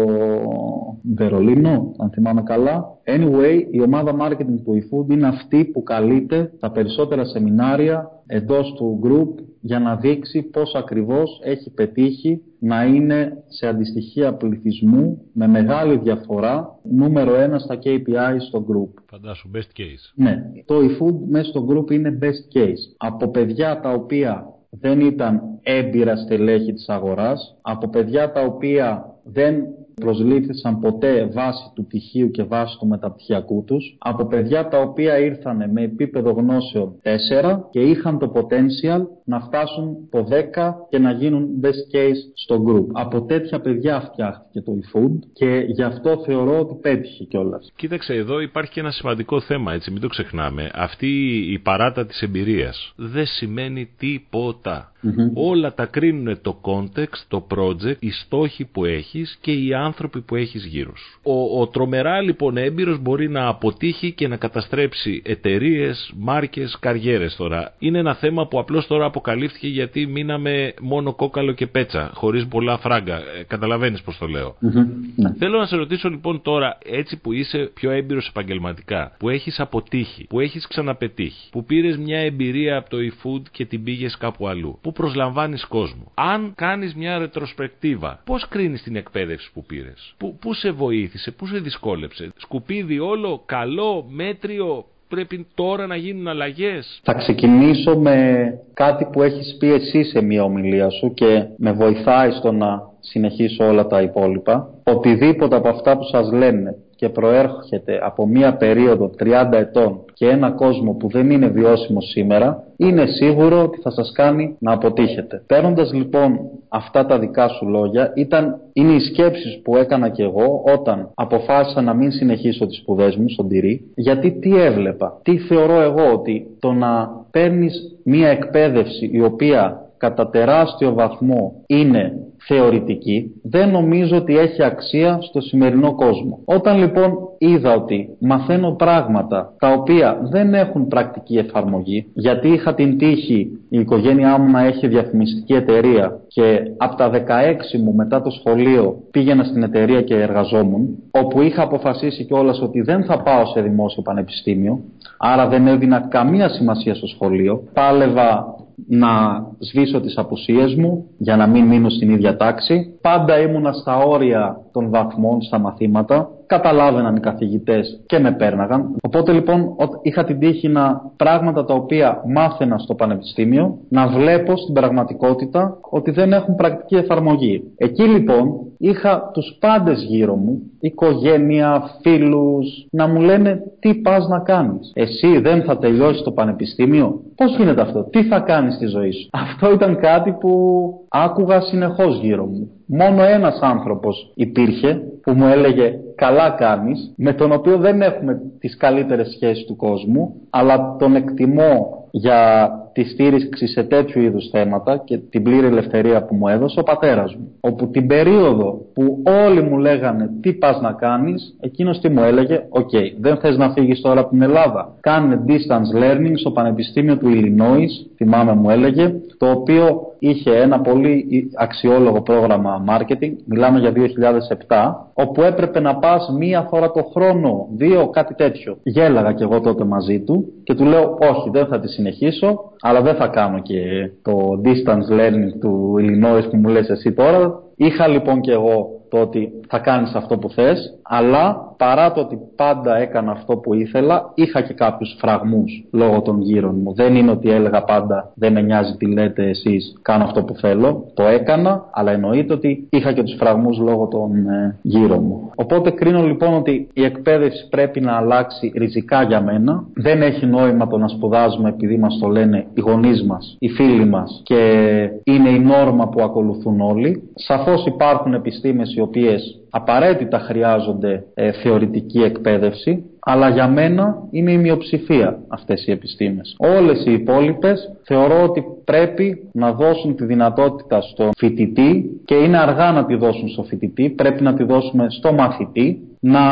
Βερολίνο, αν θυμάμαι καλά. Anyway, η ομάδα marketing του eFood είναι αυτή που καλείται τα περισσότερα σεμινάρια εντός του group για να δείξει πώς ακριβώς έχει πετύχει να είναι σε αντιστοιχεία πληθυσμού με μεγάλη διαφορά νούμερο ένα στα KPI στο group. Φαντάσου, best case. Ναι, το eFood μέσα στο group είναι best case. Από παιδιά τα οποία δεν ήταν έμπειρα στελέχη της αγοράς, από παιδιά τα οποία δεν προσλήφθησαν ποτέ βάσει του πτυχίου και βάσει του μεταπτυχιακού τους, από παιδιά τα οποία ήρθαν με επίπεδο γνώσεων 4 και είχαν το potential να φτάσουν το 10 και να γίνουν best case στο group. Από τέτοια παιδιά φτιάχτηκε το eFood και γι' αυτό θεωρώ ότι πέτυχε κιόλας. Κοίταξε, εδώ υπάρχει και ένα σημαντικό θέμα, έτσι, μην το ξεχνάμε. Αυτή η παράτα της εμπειρίας δεν σημαίνει τίποτα. Όλα τα κρίνουν το context, το project, οι στόχοι που έχεις και οι άνθρωποι που έχεις γύρω σου. Ο, ο τρομερά λοιπόν έμπειρος μπορεί να αποτύχει και να καταστρέψει εταιρείες, μάρκες, καριέρες τώρα. Είναι ένα θέμα που απλώς τώρα αποκαλύφθηκε γιατί μείναμε μόνο κόκαλο και πέτσα, χωρίς πολλά φράγκα. Ε, καταλαβαίνεις πώς το λέω. Ναι. Θέλω να σε ρωτήσω λοιπόν τώρα, έτσι που είσαι πιο έμπειρος επαγγελματικά, που έχεις αποτύχει, που έχεις ξαναπετύχει, που πήρες μια εμπειρία από το e-food και την πήγες κάπου αλλού, που προσλαμβάνεις κόσμο. Αν κάνεις μια ρετροσπεκτίβα, πώς κρίνεις την εκπαίδευση που πήρες. Πού, πού σε βοήθησε, πού σε δυσκόλεψε. Σκουπίδι όλο, καλό, μέτριο, πρέπει τώρα να γίνουν αλλαγές. Θα ξεκινήσω με κάτι που έχεις πει εσύ σε μια ομιλία σου και με βοηθάει στο να συνεχίσω όλα τα υπόλοιπα. Οτιδήποτε από αυτά που σας λένε και προέρχεται από μία περίοδο 30 ετών και ένα κόσμο που δεν είναι βιώσιμο σήμερα, είναι σίγουρο ότι θα σας κάνει να αποτύχετε. Παίρνοντας λοιπόν αυτά τα δικά σου λόγια, ήταν, είναι οι σκέψεις που έκανα και εγώ όταν αποφάσισα να μην συνεχίσω τις σπουδές μου στον Τυρί, γιατί τι έβλεπα, τι θεωρώ εγώ ότι το να παίρνεις μία εκπαίδευση η οποία κατά τεράστιο βαθμό είναι θεωρητική, δεν νομίζω ότι έχει αξία στο σημερινό κόσμο. Όταν λοιπόν είδα ότι μαθαίνω πράγματα τα οποία δεν έχουν πρακτική εφαρμογή, γιατί είχα την τύχη η οικογένειά μου να έχει διαφημιστική εταιρεία και από τα 16 μου μετά το σχολείο πήγαινα στην εταιρεία και εργαζόμουν, όπου είχα αποφασίσει κιόλας ότι δεν θα πάω σε δημόσιο πανεπιστήμιο, άρα δεν έδινα καμία σημασία στο σχολείο. Πάλευα να σβήσω τις απουσίες μου για να μην μείνω στην ίδια τάξη. Πάντα ήμουνα στα όρια των βαθμών στα μαθήματα καταλάβαιναν οι καθηγητές και με πέρναγαν. Οπότε λοιπόν είχα την τύχη να πράγματα τα οποία μάθαινα στο πανεπιστήμιο να βλέπω στην πραγματικότητα ότι δεν έχουν πρακτική εφαρμογή. Εκεί λοιπόν είχα τους πάντες γύρω μου, οικογένεια, φίλους, να μου λένε τι πας να κάνεις; Εσύ δεν θα τελειώσεις το πανεπιστήμιο; Πώς γίνεται αυτό, τι θα κάνεις στη ζωή σου; Αυτό ήταν κάτι που άκουγα συνεχώς γύρω μου. Μόνο ένας άνθρωπος υπήρχε που μου έλεγε καλά κάνεις, με τον οποίο δεν έχουμε τις καλύτερες σχέσεις του κόσμου, αλλά τον εκτιμώ για τη στήριξη σε τέτοιου είδους θέματα και την πλήρη ελευθερία που μου έδωσε ο πατέρας μου. Όπου την περίοδο που όλοι μου λέγανε τι πας να κάνεις, εκείνος τι μου έλεγε, οκ, δεν θες να φύγεις τώρα από την Ελλάδα. Κάνε distance learning στο Πανεπιστήμιο του Illinois, θυμάμαι μου έλεγε, το οποίο είχε ένα πολύ αξιόλογο πρόγραμμα marketing, μιλάμε για 2007, όπου έπρεπε να πας μία φορά το χρόνο, δύο, κάτι τέτοιο. Γέλαγα κι εγώ τότε μαζί του και του λέω όχι δεν θα τη συνεχίσω, αλλά δεν θα κάνω και το distance learning του Illinois που μου λες εσύ τώρα. Είχα λοιπόν και εγώ το ότι θα κάνεις αυτό που θες, αλλά παρά το ότι πάντα έκανα αυτό που ήθελα, είχα και κάποιους φραγμούς λόγω των γύρων μου. Δεν είναι ότι έλεγα πάντα δεν με νοιάζει τι λέτε εσείς, κάνω αυτό που θέλω. Το έκανα, αλλά εννοείται ότι είχα και τους φραγμούς λόγω των ε, γύρων μου. Οπότε κρίνω λοιπόν ότι η εκπαίδευση πρέπει να αλλάξει ριζικά για μένα. Δεν έχει νόημα το να σπουδάζουμε επειδή μας το λένε οι γονείς μας, οι φίλοι μας και είναι η νόρμα που ακολουθούν όλοι. Σαφώς υπάρχουν επιστήμες οι οποίες απαραίτητα χρειάζονται ε, θεωρητική εκπαίδευση, αλλά για μένα είναι η μειοψηφία αυτές οι επιστήμες. Όλες οι υπόλοιπες θεωρώ ότι πρέπει να δώσουν τη δυνατότητα στο φοιτητή και είναι αργά να τη δώσουν στο φοιτητή, πρέπει να τη δώσουμε στο μαθητή να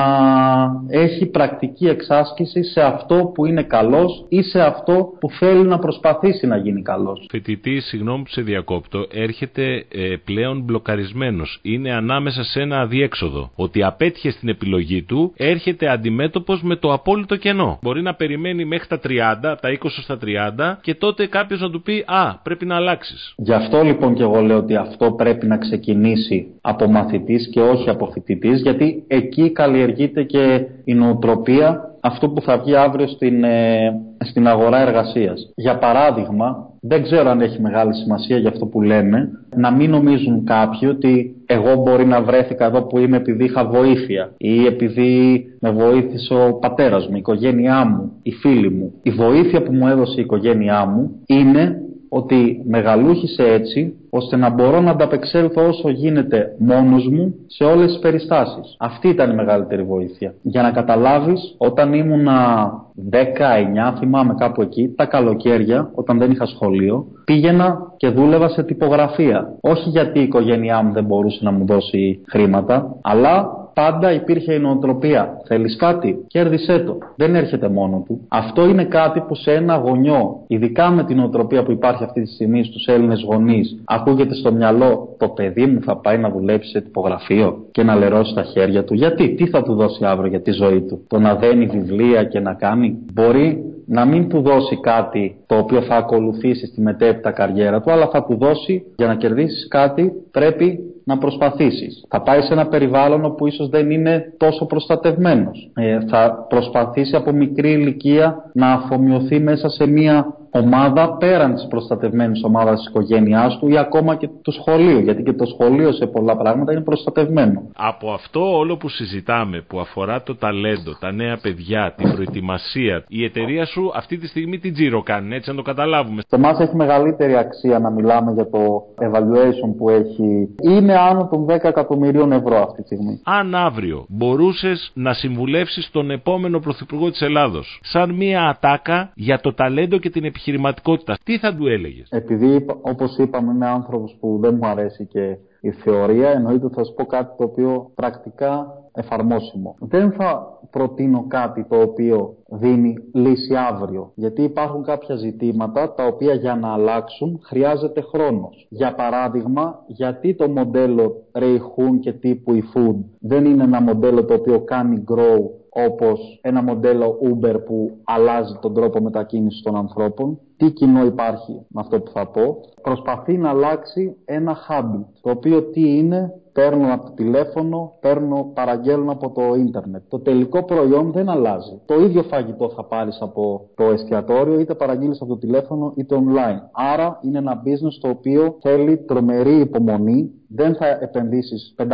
έχει πρακτική εξάσκηση σε αυτό που είναι καλός ή σε αυτό που θέλει να προσπαθήσει να γίνει καλός. Φοιτητή, συγγνώμη που σε διακόπτω, έρχεται ε, πλέον μπλοκαρισμένος. Είναι ανάμεσα σε ένα αδιέξοδο. Ότι απέτυχε στην επιλογή του, έρχεται αντιμέτωπος με το απόλυτο κενό. Μπορεί να περιμένει μέχρι τα 30, τα 20 στα 30 και τότε κάποιος να του πει «Α, πρέπει να αλλάξεις». Γι' αυτό λοιπόν και εγώ λέω ότι αυτό πρέπει να ξεκινήσει από μαθητής και όχι από φοιτητής, γιατί εκεί καλλιεργείται και η νοοτροπία αυτό που θα βγει αύριο στην, ε, στην αγορά εργασίας. Για παράδειγμα, δεν ξέρω αν έχει μεγάλη σημασία για αυτό που λέμε, να μην νομίζουν κάποιοι ότι εγώ μπορεί να βρέθηκα εδώ που είμαι επειδή είχα βοήθεια ή επειδή με βοήθησε ο πατέρας μου, η οικογένειά μου, οι φίλοι μου. Η βοήθεια που μου έδωσε η οικογένειά μου είναι ότι μεγαλούχησε έτσι ώστε να μπορώ να ανταπεξέλθω όσο γίνεται μόνος μου σε όλες τις περιστάσεις. Αυτή ήταν η μεγαλύτερη βοήθεια. Για να καταλάβεις, όταν ήμουνα 19, θυμάμαι κάπου εκεί, τα καλοκαίρια, όταν δεν είχα σχολείο, πήγαινα και δούλευα σε τυπογραφία. Όχι γιατί η οικογένειά μου δεν μπορούσε να μου δώσει χρήματα, αλλά πάντα υπήρχε η νοοτροπία. Θέλεις κάτι, κέρδισέ το. Δεν έρχεται μόνο του. Αυτό είναι κάτι που σε ένα γονιό, ειδικά με την νοοτροπία που υπάρχει αυτή τη στιγμή στους Έλληνες γονείς, ακούγεται στο μυαλό το παιδί μου θα πάει να δουλέψει σε τυπογραφείο και να λερώσει τα χέρια του. Γιατί, τι θα του δώσει αύριο για τη ζωή του; Το να δένει βιβλία και να κάνει; Μπορεί να μην του δώσει κάτι το οποίο θα ακολουθήσει στη μετέπειτα καριέρα του, αλλά θα του δώσει για να κερδίσεις κάτι πρέπει να προσπαθήσεις. Θα πάει σε ένα περιβάλλον όπου ίσως δεν είναι τόσο προστατευμένος. Ε, θα προσπαθήσει από μικρή ηλικία να αφομοιωθεί μέσα σε μια ομάδα πέραν της προστατευμένης ομάδας της οικογένειάς του ή ακόμα και του σχολείου, γιατί και το σχολείο σε πολλά πράγματα είναι προστατευμένο. Από αυτό όλο που συζητάμε, που αφορά το ταλέντο, τα νέα παιδιά, την προετοιμασία, η εταιρεία σου αυτή τη στιγμή τι τζίρο κάνει, έτσι να το καταλάβουμε; Σε εμάς έχει μεγαλύτερη αξία να μιλάμε για το evaluation που έχει. Είναι άνω των 10 εκατομμυρίων ευρώ αυτή τη στιγμή. Αν αύριο μπορούσες να συμβουλεύσεις τον επόμενο πρωθυπουργό της Ελλάδος, σαν μία ατάκα για το ταλέντο και την επιχείρηση επιχειρηματικότητα, τι θα του έλεγες; Επειδή, όπως είπαμε, είμαι άνθρωπος που δεν μου αρέσει και η θεωρία, εννοείται ότι θα σου πω κάτι το οποίο πρακτικά εφαρμόσιμο. Δεν θα προτείνω κάτι το οποίο δίνει λύση αύριο, γιατί υπάρχουν κάποια ζητήματα τα οποία για να αλλάξουν χρειάζεται χρόνος. Για παράδειγμα, γιατί το μοντέλο Rayhun και τύπου eFood δεν είναι ένα μοντέλο το οποίο κάνει grow όπως ένα μοντέλο Uber που αλλάζει τον τρόπο μετακίνησης των ανθρώπων. Τι κοινό υπάρχει με αυτό που θα πω. Προσπαθεί να αλλάξει ένα habit, το οποίο τι είναι, παίρνω από το τηλέφωνο, παίρνω, παραγγέλνω από το ίντερνετ. Το τελικό προϊόν δεν αλλάζει. Το ίδιο φαγητό θα πάρεις από το εστιατόριο, είτε παραγγείλεις από το τηλέφωνο, είτε online. Άρα είναι ένα business το οποίο θέλει τρομερή υπομονή, δεν θα επενδύσεις 500.000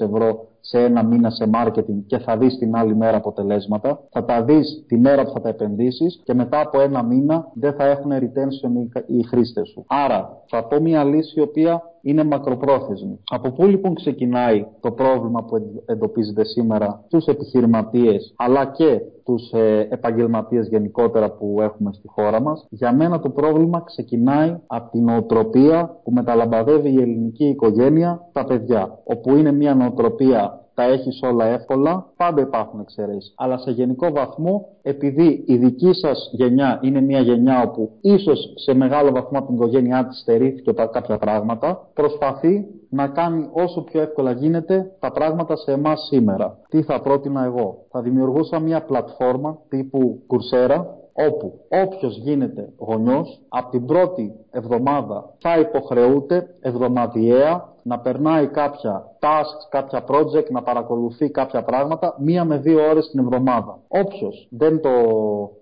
ευρώ σε ένα μήνα σε marketing και θα δεις την άλλη μέρα αποτελέσματα. Θα τα δεις τη μέρα που θα τα επενδύσεις και μετά από ένα μήνα δεν θα έχουν retention οι χρήστες σου. Άρα θα πω μια λύση η οποία είναι μακροπρόθεσμη. Από πού λοιπόν ξεκινάει το πρόβλημα που εντοπίζεται σήμερα στους επιχειρηματίες αλλά και τους ε, επαγγελματίες γενικότερα που έχουμε στη χώρα μας; Για μένα το πρόβλημα ξεκινάει από την νοοτροπία που μεταλαμπαδεύει η ελληνική οικογένεια στα παιδιά. Όπου είναι μια νοοτροπία τα έχεις όλα εύκολα, πάντα υπάρχουν εξαιρέσεις. Αλλά σε γενικό βαθμό, επειδή η δική σας γενιά είναι μια γενιά όπου ίσως σε μεγάλο βαθμό από την οικογένειά της στερήθηκε κάποια πράγματα, προσπαθεί να κάνει όσο πιο εύκολα γίνεται τα πράγματα σε εμάς σήμερα. Τι θα πρότεινα εγώ; Θα δημιουργούσα μια πλατφόρμα τύπου Coursera, όπου όποιος γίνεται γονιός από την πρώτη εβδομάδα θα υποχρεούται εβδομαδιαία να περνάει κάποια tasks, κάποια project, να παρακολουθεί κάποια πράγματα μία με δύο ώρες την εβδομάδα. Όποιος δεν, το,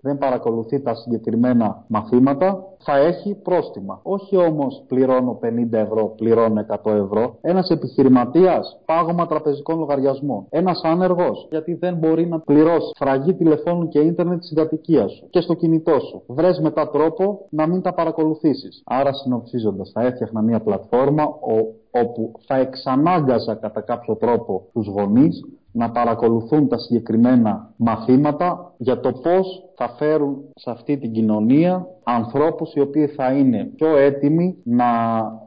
δεν παρακολουθεί τα συγκεκριμένα μαθήματα θα έχει πρόστιμα. Όχι όμως πληρώνω 50 ευρώ, πληρώνω 100 ευρώ. Ένας επιχειρηματίας πάγωμα τραπεζικών λογαριασμών. Ένας άνεργος γιατί δεν μπορεί να πληρώσει φραγή τηλεφώνου και ίντερνετ της κατοικία σου και στο κινητό σου. Βρες μετά τρόπο να μην τα παρακολουθήσεις. Άρα συνοψίζοντας θα έφτιαχνα μια πλατφόρμα όπου θα εξανάγκαζα κατά κάποιο τρόπο τους γονείς να παρακολουθούν τα συγκεκριμένα μαθήματα για το πώς θα φέρουν σε αυτή την κοινωνία ανθρώπους οι οποίοι θα είναι πιο έτοιμοι να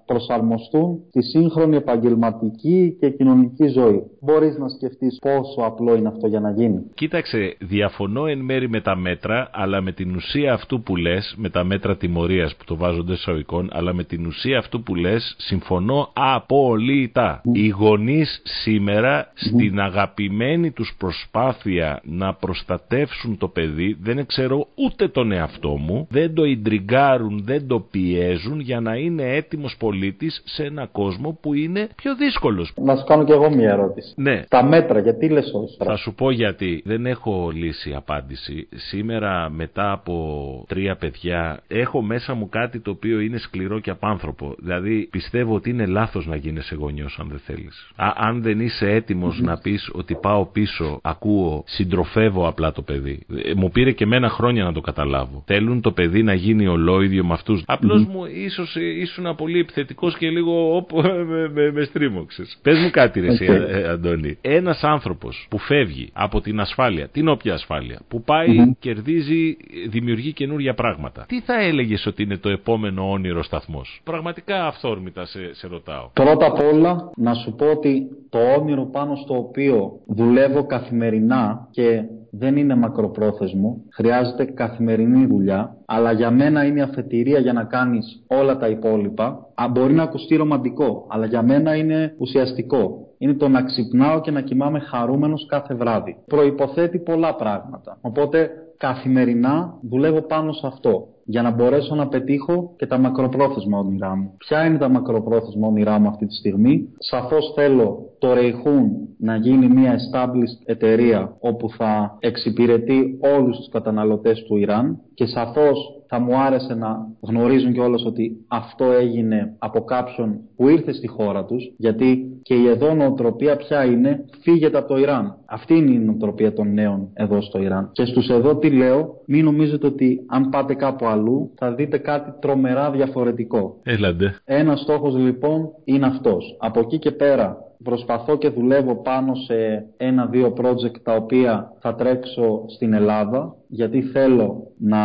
προσαρμοστούν τη σύγχρονη επαγγελματική και κοινωνική ζωή. Μπορείς να σκεφτείς πόσο απλό είναι αυτό για να γίνει. Κοίταξε, διαφωνώ εν μέρη με τα μέτρα, αλλά με την ουσία αυτού που λες, με τα μέτρα τιμωρίας που το βάζονται εισαγωγικών, αλλά με την ουσία αυτού που λες, συμφωνώ απόλυτα. Mm. Οι γονείς σήμερα στην αγαπημένη τους προσπάθεια να προστατεύσουν το παιδί, δεν ξέρω ούτε τον εαυτό μου, δεν το ιντριγκάρουν, δεν το πιέζουν για να είναι έτοιμος πολίτης σε ένα κόσμο που είναι πιο δύσκολος. Να σου κάνω κι εγώ μια ερώτηση. Ναι. Τα μέτρα, γιατί λες όχι; Θα σου πω γιατί. Δεν έχω λύση απάντηση. Σήμερα μετά από τρία παιδιά έχω μέσα μου κάτι το οποίο είναι σκληρό και απάνθρωπο. Δηλαδή πιστεύω ότι είναι λάθος να γίνεσαι γονιός αν δεν θέλεις. Α, αν δεν είσαι έτοιμος να πεις ότι πάω πίσω, ακούω, συντροφεύω απλά το παιδί. Ε, μου πήρε και μένα χρόνια να το καταλάβω. Θέλουν το παιδί να γίνει ολόιδιο με αυτούς. Απλώς μου ίσως ήσουν πολύ επιθετικός και λίγο όπου με, με, με στρίμωξες. Πες μου κάτι ρε εσύ, ε, Αντώνη. Ένας άνθρωπος που φεύγει από την ασφάλεια, την όποια ασφάλεια, που πάει, κερδίζει, δημιουργεί καινούργια πράγματα. Τι θα έλεγες ότι είναι το επόμενο όνειρο σταθμός; Πραγματικά αυθόρμητα σε, σε ρωτάω. Πρώτα απ' όλα να σου πω ότι το όνειρο πάνω στο οποίο δουλεύω καθημερινά και δεν είναι μακροπρόθεσμο, χρειάζεται καθημερινή δουλειά, αλλά για μένα είναι αφετηρία για να κάνεις όλα τα υπόλοιπα. Α, μπορεί να ακουστεί ρομαντικό, αλλά για μένα είναι ουσιαστικό. Είναι το να ξυπνάω και να κοιμάμαι χαρούμενος κάθε βράδυ. Προϋποθέτει πολλά πράγματα. Οπότε καθημερινά δουλεύω πάνω σε αυτό για να μπορέσω να πετύχω και τα μακροπρόθεσμα όνειρά μου. Ποια είναι τα μακροπρόθεσμα όνειρά μου αυτή τη στιγμή; Σαφώς θέλω το Ρεϊχούν να γίνει μια established εταιρεία όπου θα εξυπηρετεί όλους τους καταναλωτές του Ιράν και σαφώς θα μου άρεσε να γνωρίζουν κιόλας ότι αυτό έγινε από κάποιον που ήρθε στη χώρα τους γιατί και η εδώ νοοτροπία ποια είναι, φύγετε από το Ιράν. Αυτή είναι η νοοτροπία των νέων εδώ στο Ιράν. Και στους εδώ τι λέω, μην νομίζετε ότι αν πάτε κάπου αλλού θα δείτε κάτι τρομερά διαφορετικό. Έλαντε. Ένας στόχος λοιπόν είναι αυτός. Από εκεί και πέρα προσπαθώ και δουλεύω πάνω σε ένα-δύο project τα οποία θα τρέξω στην Ελλάδα γιατί θέλω να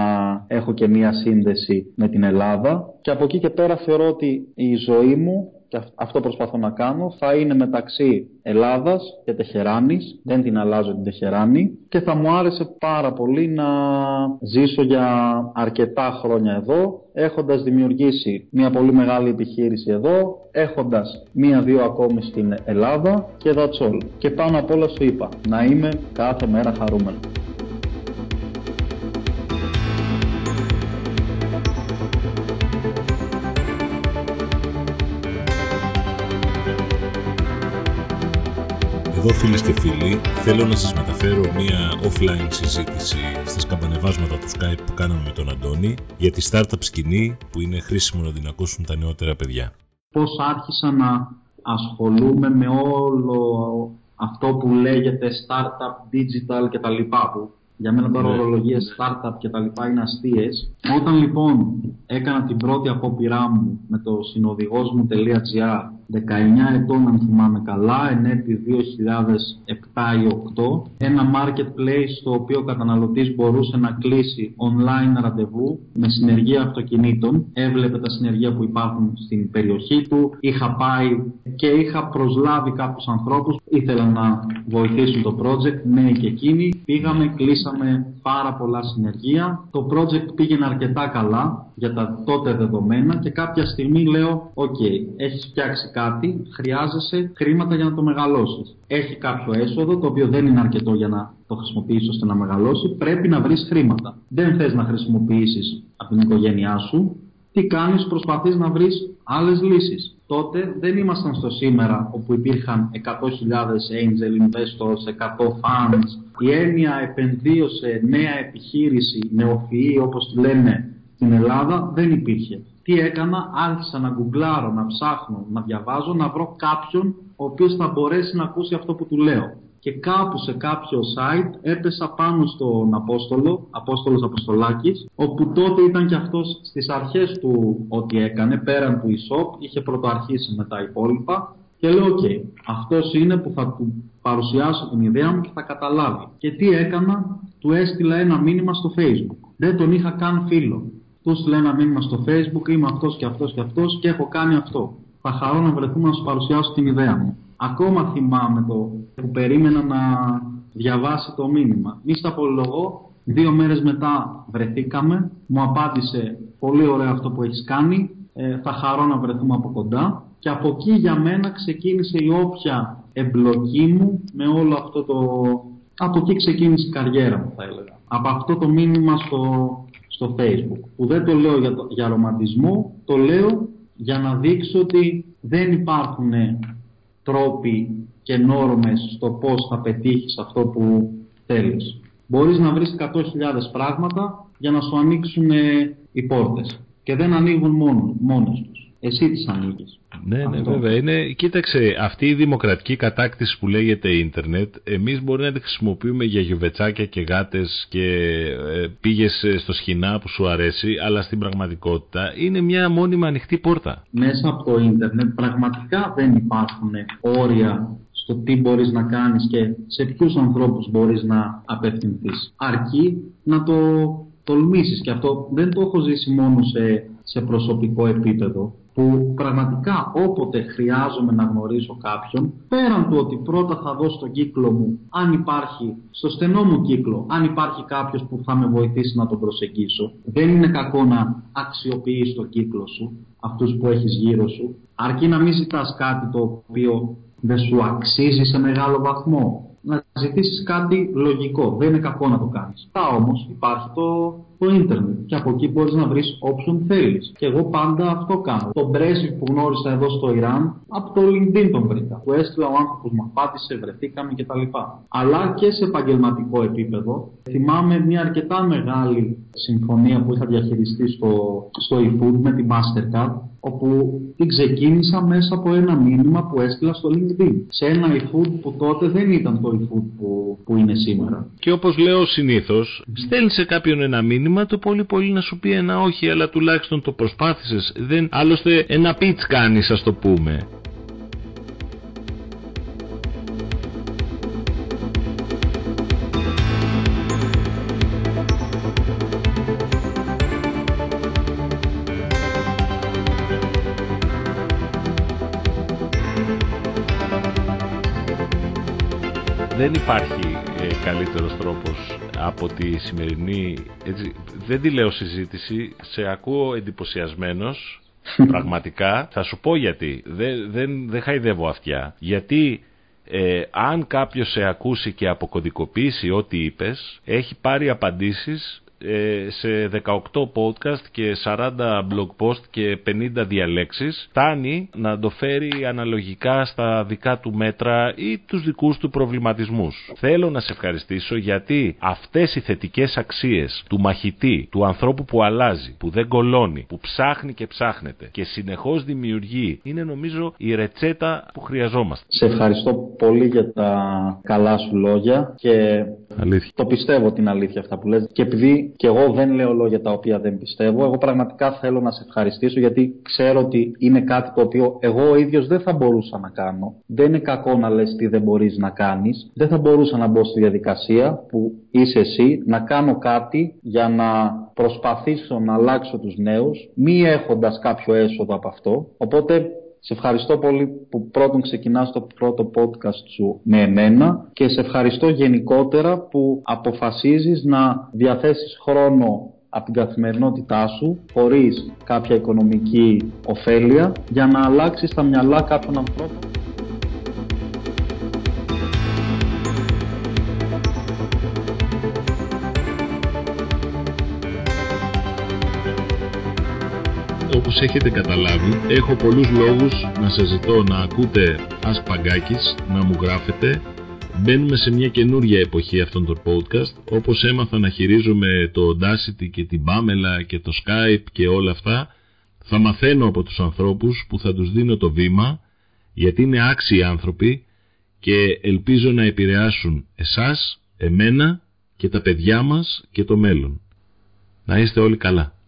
έχω και μία σύνδεση με την Ελλάδα. Και από εκεί και πέρα θεωρώ ότι η ζωή μου και αυτό προσπαθώ να κάνω, θα είναι μεταξύ Ελλάδας και Τεχεράνης, δεν την αλλάζω την Τεχεράνη και θα μου άρεσε πάρα πολύ να ζήσω για αρκετά χρόνια εδώ, έχοντας δημιουργήσει μια πολύ μεγάλη επιχείρηση εδώ, έχοντας μία-δύο ακόμη στην Ελλάδα και that's all. Και πάνω απ' όλα σου είπα, να είμαι κάθε μέρα χαρούμενος. Εδώ φίλες και φίλοι, θέλω να σας μεταφέρω μια offline συζήτηση στα σκαμπανεβάσματα του Skype που κάναμε με τον Αντώνη για τη startup σκηνή που είναι χρήσιμο να την ακούσουν τα νεότερα παιδιά. Πώς άρχισα να ασχολούμαι με όλο αυτό που λέγεται startup, digital κτλ. που για μένα τώρα ναι. ορολογίες startup και τα λοιπά είναι αστείες. Όταν λοιπόν έκανα την πρώτη απόπειρά μου με το συνοδηγός μου.gr 19 ετών αν θυμάμαι καλά, εν έτει 2007 ή 2008, ένα marketplace στο οποίο ο καταναλωτής μπορούσε να κλείσει online ραντεβού με συνεργεία αυτοκινήτων, έβλεπε τα συνεργεία που υπάρχουν στην περιοχή του, είχα πάει και είχα προσλάβει κάποιους ανθρώπους, ήθελαν να βοηθήσουν το project, νέοι και εκείνοι, πήγαμε, κλείσαμε πάρα πολλά συνεργεία, το project πήγαινε αρκετά καλά για τα τότε δεδομένα και κάποια στιγμή λέω, ok, okay, έχεις φτιάξει κάτι, χρειάζεσαι χρήματα για να το μεγαλώσεις. Έχει κάποιο έσοδο το οποίο δεν είναι αρκετό για να το χρησιμοποιήσεις ώστε να μεγαλώσει. Πρέπει να βρεις χρήματα. Δεν θες να χρησιμοποιήσεις από την οικογένειά σου. Τι κάνεις, προσπαθείς να βρεις άλλες λύσεις. Τότε δεν ήμασταν στο σήμερα όπου υπήρχαν 100.000 angel investors, 100 funds. Η έννοια επενδύω σε νέα επιχείρηση, νεοφυή όπως τη λένε στην Ελλάδα δεν υπήρχε τι έκανα, άρχισα να γκουγκλάρω, να ψάχνω, να διαβάζω, να βρω κάποιον ο οποίος θα μπορέσει να ακούσει αυτό που του λέω. Και κάπου σε κάποιο site έπεσα πάνω στον Απόστολο, Απόστολος Αποστολάκης, όπου τότε ήταν και αυτός στις αρχές του ό,τι έκανε, πέραν του e-shop, είχε πρωτοαρχίσει με τα υπόλοιπα και λέω, ok, okay, αυτός είναι που θα του παρουσιάσω την ιδέα μου και θα καταλάβει. Και τι έκανα, του έστειλα ένα μήνυμα στο facebook. Δεν τον είχα καν φίλο του στείλε ένα μήνυμα στο facebook, είμαι αυτός και αυτός και αυτός και έχω κάνει αυτό. Θα χαρώ να βρεθούμε να σου παρουσιάσω την ιδέα μου. Ακόμα θυμάμαι το που περίμενα να διαβάσει το μήνυμα. Μη στα απολογώ, δύο μέρες μετά βρεθήκαμε, μου απάντησε πολύ ωραίο αυτό που έχεις κάνει, ε, θα χαρώ να βρεθούμε από κοντά και από εκεί για μένα ξεκίνησε η όποια εμπλοκή μου με όλο αυτό το... Από εκεί ξεκίνησε η καριέρα μου θα έλεγα. Από αυτό το μήνυμα στο, στο facebook που δεν το λέω για, το, για ρομαντισμό, το λέω για να δείξω ότι δεν υπάρχουν τρόποι και νόρμες στο πώς θα πετύχεις αυτό που θέλεις. Μπορείς να βρεις 100.000 πράγματα για να σου ανοίξουν οι πόρτες και δεν ανοίγουν μόνο, μόνες τους. Εσύ τις ανοίγεις. Ναι, ναι, βέβαια. Είναι, κοίταξε, αυτή η δημοκρατική κατάκτηση που λέγεται ίντερνετ, εμείς μπορεί να τη χρησιμοποιούμε για γιουβετσάκια και γάτες και ε, πήγες στο σχοινά που σου αρέσει, αλλά στην πραγματικότητα είναι μια μόνιμα ανοιχτή πόρτα. Μέσα από το ίντερνετ πραγματικά δεν υπάρχουν όρια στο τι μπορείς να κάνεις και σε ποιους ανθρώπους μπορείς να απευθυνθείς. Αρκεί να το τολμήσεις και αυτό δεν το έχω ζήσει μόνο σε, σε προσωπικό επίπεδο που πραγματικά όποτε χρειάζομαι να γνωρίσω κάποιον, πέραν του ότι πρώτα θα δω στον κύκλο μου, αν υπάρχει, στο στενό μου κύκλο, αν υπάρχει κάποιος που θα με βοηθήσει να τον προσεγγίσω, δεν είναι κακό να αξιοποιείς το κύκλο σου, αυτούς που έχεις γύρω σου, αρκεί να μην ζητάς κάτι το οποίο δεν σου αξίζει σε μεγάλο βαθμό. Να ζητήσεις κάτι λογικό. Δεν είναι κακό να το κάνεις. Τα όμως υπάρχει το, το ίντερνετ και από εκεί μπορείς να βρεις όποιον θέλεις. Και εγώ πάντα αυτό κάνω. Το Brexit που γνώρισα εδώ στο Ιράν, από το LinkedIn τον βρήκα. Που έστειλα ο άνθρωπος, μου απάντησε, βρεθήκαμε κτλ. Αλλά και σε επαγγελματικό επίπεδο. Θυμάμαι μια αρκετά μεγάλη συμφωνία που είχα διαχειριστεί στο, στο eFood με τη Mastercard όπου την ξεκίνησα μέσα από ένα μήνυμα που έστειλα στο LinkedIn. Σε ένα eFood που τότε δεν ήταν το eFood που, που είναι σήμερα. Και όπως λέω συνήθως, στέλνει σε κάποιον ένα μήνυμα το πολύ πολύ να σου πει ένα όχι, αλλά τουλάχιστον το προσπάθησες. Δεν, άλλωστε ένα pitch κάνεις ας το πούμε. δεν υπάρχει ε, καλύτερος τρόπος από τη σημερινή, έτσι, δεν τη λέω συζήτηση, σε ακούω εντυπωσιασμένος, πραγματικά. Θα σου πω γιατί, δεν, δεν, δεν χαϊδεύω αυτιά. Γιατί ε, αν κάποιος σε ακούσει και αποκωδικοποιήσει ό,τι είπες, έχει πάρει απαντήσεις ε, σε 18 podcast και 40 blog post και 50 διαλέξεις φτάνει να το φέρει αναλογικά στα δικά του μέτρα ή τους δικούς του προβληματισμούς. Θέλω να σε ευχαριστήσω γιατί αυτές οι θετικές αξίες του μαχητή, του ανθρώπου που αλλάζει, που δεν κολώνει, που ψάχνει και ψάχνεται και συνεχώς δημιουργεί είναι νομίζω η ρετσέτα που χρειαζόμαστε. Σε ευχαριστώ πολύ για τα καλά σου λόγια και Αλήθεια. το πιστεύω την αλήθεια αυτά που λες και επειδή και εγώ δεν λέω λόγια τα οποία δεν πιστεύω. Εγώ πραγματικά θέλω να σε ευχαριστήσω γιατί ξέρω ότι είναι κάτι το οποίο εγώ ο ίδιος δεν θα μπορούσα να κάνω. Δεν είναι κακό να λες τι δεν μπορείς να κάνεις. Δεν θα μπορούσα να μπω στη διαδικασία που είσαι εσύ να κάνω κάτι για να προσπαθήσω να αλλάξω τους νέους μη έχοντας κάποιο έσοδο από αυτό. Οπότε σε ευχαριστώ πολύ που πρώτον ξεκινάς το πρώτο podcast σου με εμένα και σε ευχαριστώ γενικότερα που αποφασίζεις να διαθέσεις χρόνο από την καθημερινότητά σου χωρίς κάποια οικονομική ωφέλεια για να αλλάξεις τα μυαλά κάποιων ανθρώπων. Όπως έχετε καταλάβει, έχω πολλούς λόγους να σας ζητώ να ακούτε Ασπαγκάκης, να μου γράφετε. Μπαίνουμε σε μια καινούρια εποχή αυτών των podcast, όπως έμαθα να χειρίζομαι το Audacity και την Pamela και το Skype και όλα αυτά. Θα μαθαίνω από τους ανθρώπους που θα τους δίνω το βήμα, γιατί είναι άξιοι άνθρωποι και ελπίζω να επηρεάσουν εσάς, εμένα και τα παιδιά μας και το μέλλον. Να είστε όλοι καλά.